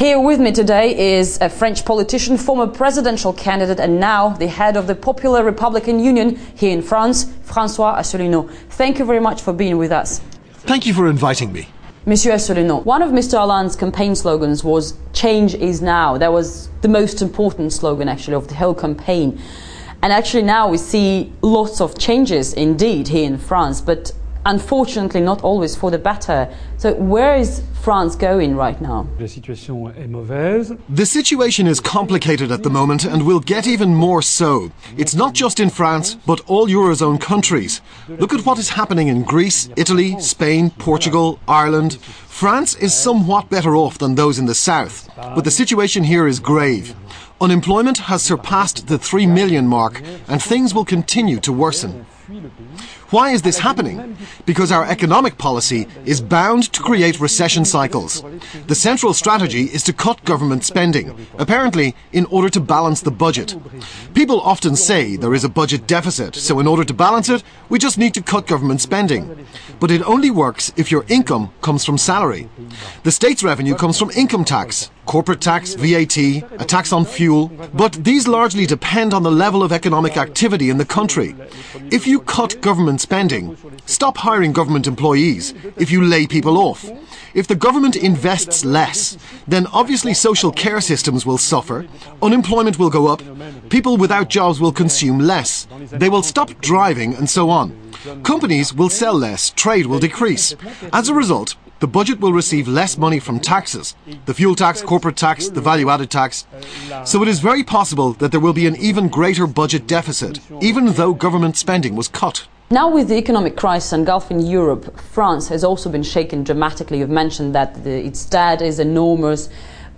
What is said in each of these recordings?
Here with me today is a French politician, former presidential candidate, and now the head of the Popular Republican Union here in France, Francois Asselineau. Thank you very much for being with us. Thank you for inviting me. Monsieur Asselineau, one of Mr. Hollande's campaign slogans was change is now. That was the most important slogan actually of the whole campaign. And actually now we see lots of changes indeed here in France, but unfortunately not always for the better. So where is France going right now? La situation est mauvaise. The situation is complicated at the moment and will get even more so. It's not just in France, but all Eurozone countries. Look at what is happening in Greece, Italy, Spain, Portugal, Ireland. France is somewhat better off than those in the south, but the situation here is grave. Unemployment has surpassed the 3 million mark and things will continue to worsen. Why is this happening? Because our economic policy is bound to create recession cycles. The central strategy is to cut government spending, apparently in order to balance the budget. People often say there is a budget deficit, so in order to balance it, we just need to cut government spending. But it only works if your income comes from salary. The state's revenue comes from income tax, corporate tax, VAT, a tax on fuel, but these largely depend on the level of economic activity in the country. If you cut government spending, stop hiring government employees, if you lay people off, if the government invests less, then obviously social care systems will suffer, unemployment will go up, people without jobs will consume less, they will stop driving and so on. Companies will sell less, trade will decrease. As a result, the budget will receive less money from taxes the fuel tax, corporate tax, the value added tax. So it is very possible that there will be an even greater budget deficit, even though government spending was cut. Now, with the economic crisis engulfing Europe, France has also been shaken dramatically. You've mentioned that the, its debt is enormous,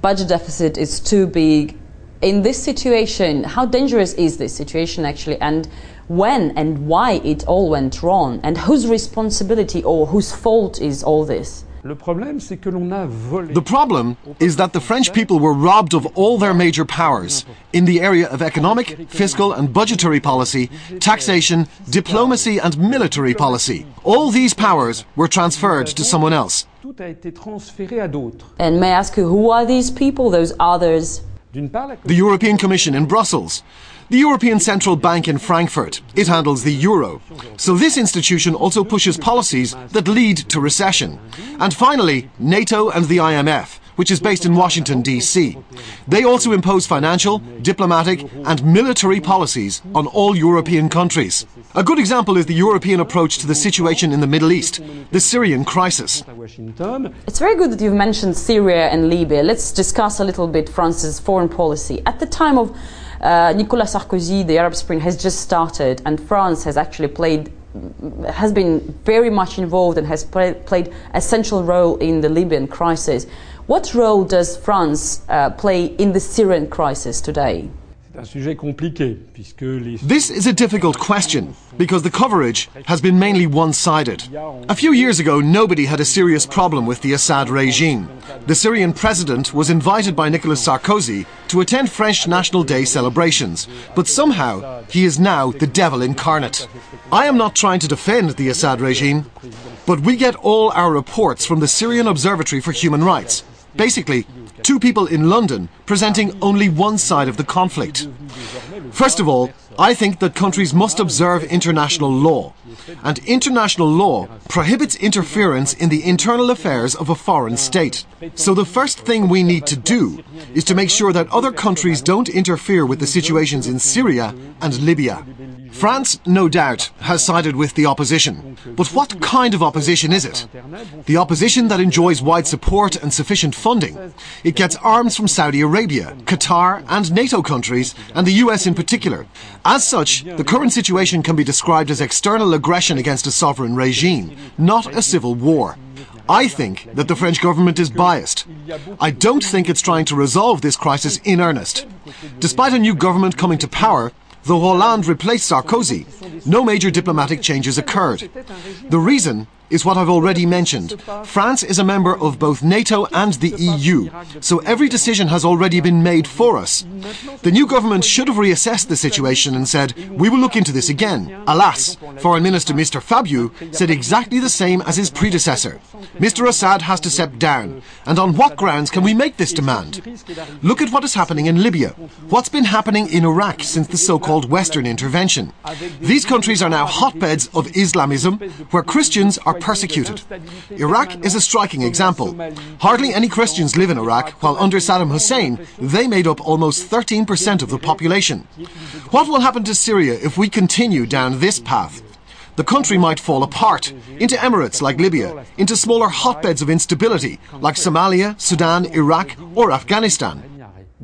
budget deficit is too big. In this situation, how dangerous is this situation actually, and when and why it all went wrong, and whose responsibility or whose fault is all this? Le problème, c'est que l'on a volé. The problem is that the French people were robbed of all their major powers in the area of economic, fiscal, and budgetary policy, taxation, diplomacy, and military policy. All these powers were transferred to someone else. Tout a été transféré à d'autres. And may I ask you, who are these people, those others? D'une part, la The European Commission in Brussels, the European Central Bank in Frankfurt. It handles the euro. So this institution also pushes policies that lead to recession. And finally, NATO and the IMF, which is based in Washington, D.C. They also impose financial, diplomatic, and military policies on all European countries. A good example is the European approach to the situation in the Middle East, the Syrian crisis. It's very good that you've mentioned Syria and Libya. Let's discuss a little bit France's foreign policy. At the time of uh, Nicolas Sarkozy, the Arab Spring has just started, and France has actually played, has been very much involved and has play, played a central role in the Libyan crisis. What role does France uh, play in the Syrian crisis today? This is a difficult question because the coverage has been mainly one sided. A few years ago, nobody had a serious problem with the Assad regime. The Syrian president was invited by Nicolas Sarkozy to attend French National Day celebrations, but somehow he is now the devil incarnate. I am not trying to defend the Assad regime, but we get all our reports from the Syrian Observatory for Human Rights. Basically, two people in London presenting only one side of the conflict. First of all, I think that countries must observe international law. And international law prohibits interference in the internal affairs of a foreign state. So the first thing we need to do is to make sure that other countries don't interfere with the situations in Syria and Libya. France, no doubt, has sided with the opposition. But what kind of opposition is it? The opposition that enjoys wide support and sufficient funding. It gets arms from Saudi Arabia, Qatar, and NATO countries, and the US in particular. As such, the current situation can be described as external aggression against a sovereign regime, not a civil war. I think that the French government is biased. I don't think it's trying to resolve this crisis in earnest. Despite a new government coming to power, though Hollande replaced Sarkozy, no major diplomatic changes occurred. The reason is what I've already mentioned. France is a member of both NATO and the EU, so every decision has already been made for us. The new government should have reassessed the situation and said, we will look into this again. Alas, Foreign Minister Mr. Fabius said exactly the same as his predecessor. Mr. Assad has to step down. And on what grounds can we make this demand? Look at what is happening in Libya. What's been happening in Iraq since the so-called Western intervention? These countries are now hotbeds of Islamism, where Christians are persecuted. Iraq is a striking example. Hardly any Christians live in Iraq, while under Saddam Hussein, they made up almost 13% of the population. What will happen to Syria if we continue down this path? The country might fall apart into emirates like Libya, into smaller hotbeds of instability like Somalia, Sudan, Iraq, or Afghanistan.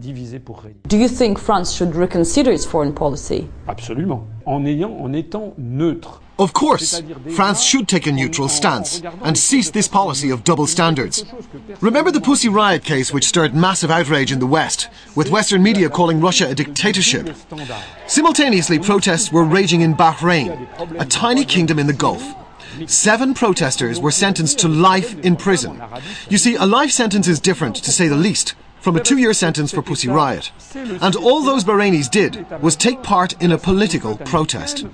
Do you think France should reconsider its foreign policy? Absolument. En, ayant, en étant neutre. Of course, France should take a neutral stance and cease this policy of double standards. Remember the Pussy Riot case which stirred massive outrage in the West, with Western media calling Russia a dictatorship? Simultaneously, protests were raging in Bahrain, a tiny kingdom in the Gulf. Seven protesters were sentenced to life in prison. You see, a life sentence is different, to say the least, from a two-year sentence for Pussy Riot. And all those Bahrainis did was take part in a political protest.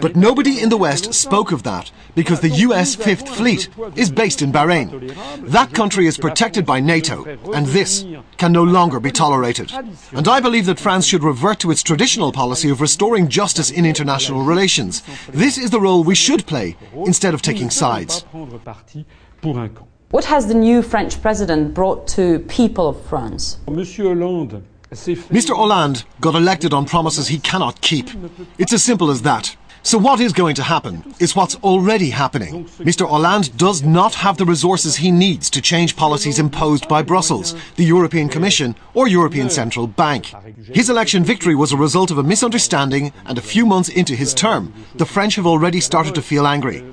But nobody in the West spoke of that because the US Fifth Fleet is based in Bahrain. That country is protected by NATO, and this can no longer be tolerated. And I believe that France should revert to its traditional policy of restoring justice in international relations. This is the role we should play instead of taking sides. What has the new French president brought to people of France? Mr. Hollande got elected on promises he cannot keep. It's as simple as that. So what is going to happen is what's already happening. Mr. Hollande does not have the resources he needs to change policies imposed by Brussels, the European Commission or European Central Bank. His election victory was a result of a misunderstanding and a few months into his term, the French have already started to feel angry.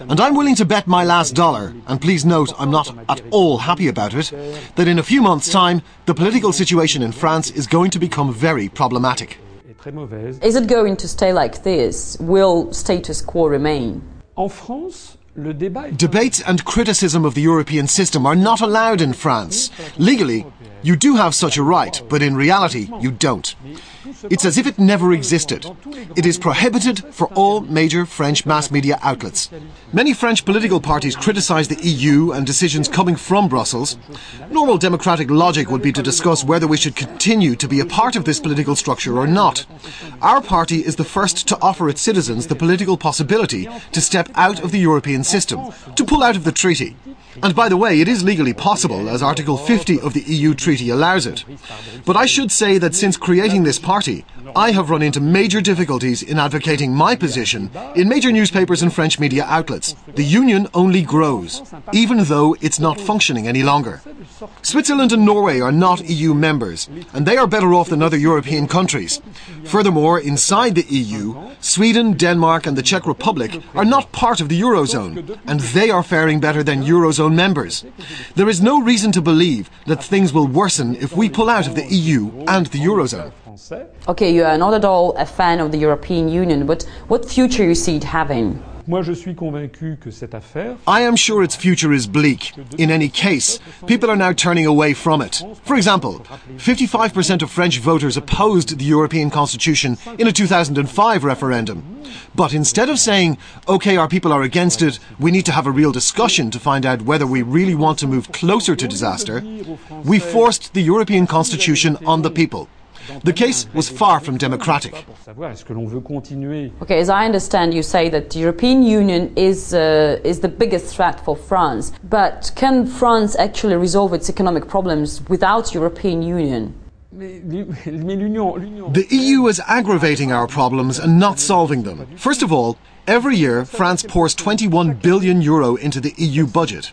And I'm willing to bet my last dollar, and please note I'm not at all happy about it, that in a few months' time the political situation in France is going to become very problematic. Is it going to stay like this? Will status quo remain? En France, Debates and criticism of the European system are not allowed in France. Legally, you do have such a right, but in reality, you don't. It's as if it never existed. It is prohibited for all major French mass media outlets. Many French political parties criticise the EU and decisions coming from Brussels. Normal democratic logic would be to discuss whether we should continue to be a part of this political structure or not. Our party is the first to offer its citizens the political possibility to step out of the European system, to pull out of the treaty. And by the way, it is legally possible, as Article 50 of the EU Treaty allows it. But I should say that since creating this party, I have run into major difficulties in advocating my position in major newspapers and French media outlets. The union only grows, even though it's not functioning any longer. Switzerland and Norway are not EU members, and they are better off than other European countries. Furthermore, inside the EU, Sweden, Denmark, and the Czech Republic are not part of the Eurozone, and they are faring better than Eurozone members. There is no reason to believe that things will worsen if we pull out of the EU and the Eurozone. Okay, you are not at all a fan of the European Union, but what future you see it having? Moi, je suis convaincu que cette affaire I am sure its future is bleak. In any case, people are now turning away from it. For example, 55% of French voters opposed the European Constitution in a 2005 referendum. But instead of saying, OK, our people are against it, we need to have a real discussion to find out whether we really want to move closer to disaster, we forced the European Constitution on the people. The case was far from democratic. pour savoir est-ce que l'on veut continuer Okay, as I understand, you say that the European Union is uh, is the biggest threat for France. But can France actually resolve its economic problems without European Union? Mais, mais l'Union, l'Union The EU is aggravating our problems and not solving them. First of all, every year France pours 21 billion euro into the EU budget.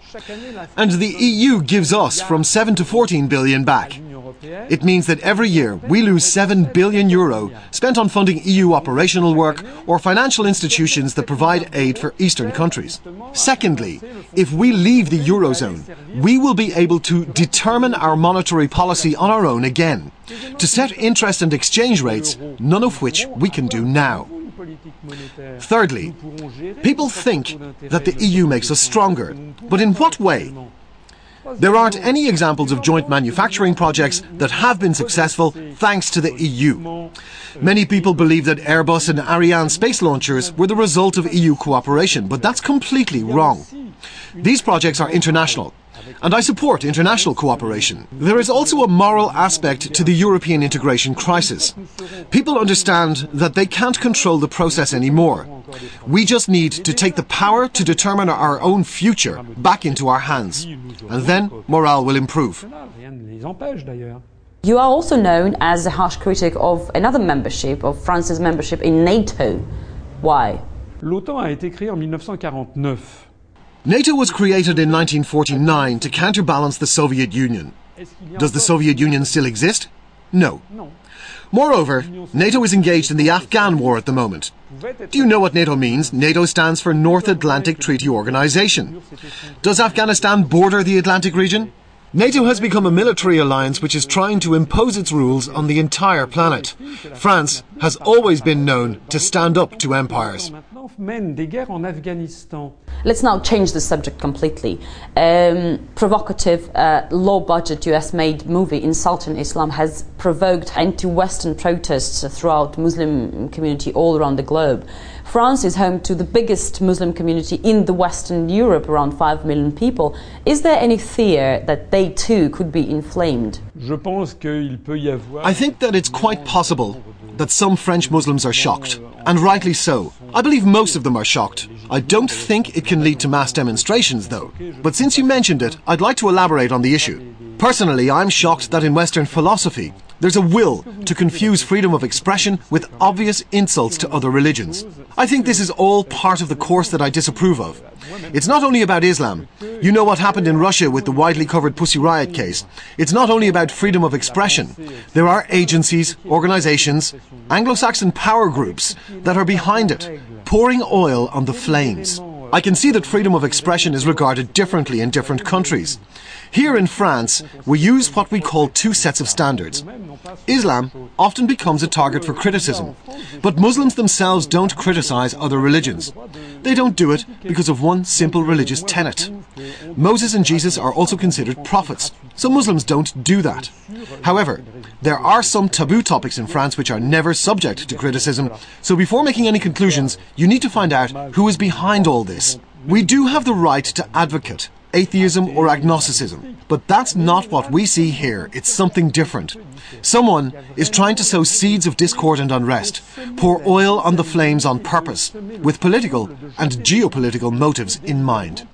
And the EU gives us from 7 to 14 billion back. It means that every year we lose 7 billion euro spent on funding EU operational work or financial institutions that provide aid for Eastern countries. Secondly, if we leave the Eurozone, we will be able to determine our monetary policy on our own again, to set interest and exchange rates, none of which we can do now. Thirdly, people think that the EU makes us stronger. But in what way? There aren't any examples of joint manufacturing projects that have been successful thanks to the EU. Many people believe that Airbus and Ariane space launchers were the result of EU cooperation, but that's completely wrong. These projects are international, and I support international cooperation. There is also a moral aspect to the European integration crisis. People understand that they can't control the process anymore. We just need to take the power to determine our own future back into our hands, and then morale will improve. You are also known as a harsh critic of another membership, of France's membership in NATO. Why? L'OTAN a été créé en 1949. NATO was created in 1949 to counterbalance the Soviet Union. Does the Soviet Union still exist? No. Moreover, NATO is engaged in the Afghan war at the moment. Do you know what NATO means? NATO stands for North Atlantic Treaty Organization. Does Afghanistan border the Atlantic region? NATO has become a military alliance which is trying to impose its rules on the entire planet. France has always been known to stand up to empires. Let's now change the subject completely. Um, provocative, uh, low budget US made movie Insulting Islam has provoked anti Western protests throughout Muslim community all around the globe. France is home to the biggest Muslim community in the Western Europe, around 5 million people. Is there any fear that they too could be inflamed? I think that it's quite possible that some French Muslims are shocked, and rightly so. I believe most of them are shocked. I don't think it can lead to mass demonstrations, though. But since you mentioned it, I'd like to elaborate on the issue. Personally, I'm shocked that in Western philosophy, there's a will to confuse freedom of expression with obvious insults to other religions. I think this is all part of the course that I disapprove of. It's not only about Islam. You know what happened in Russia with the widely covered Pussy Riot case. It's not only about freedom of expression. There are agencies, organizations, Anglo-Saxon power groups that are behind it, pouring oil on the flames. I can see that freedom of expression is regarded differently in different countries. Here in France, we use what we call two sets of standards. Islam often becomes a target for criticism, but Muslims themselves don't criticize other religions. They don't do it because of one simple religious tenet. Moses and Jesus are also considered prophets, so Muslims don't do that. However, there are some taboo topics in France which are never subject to criticism, so before making any conclusions, you need to find out who is behind all this. We do have the right to advocate atheism or agnosticism. But that's not what we see here. It's something different. Someone is trying to sow seeds of discord and unrest, pour oil on the flames on purpose, with political and geopolitical motives in mind.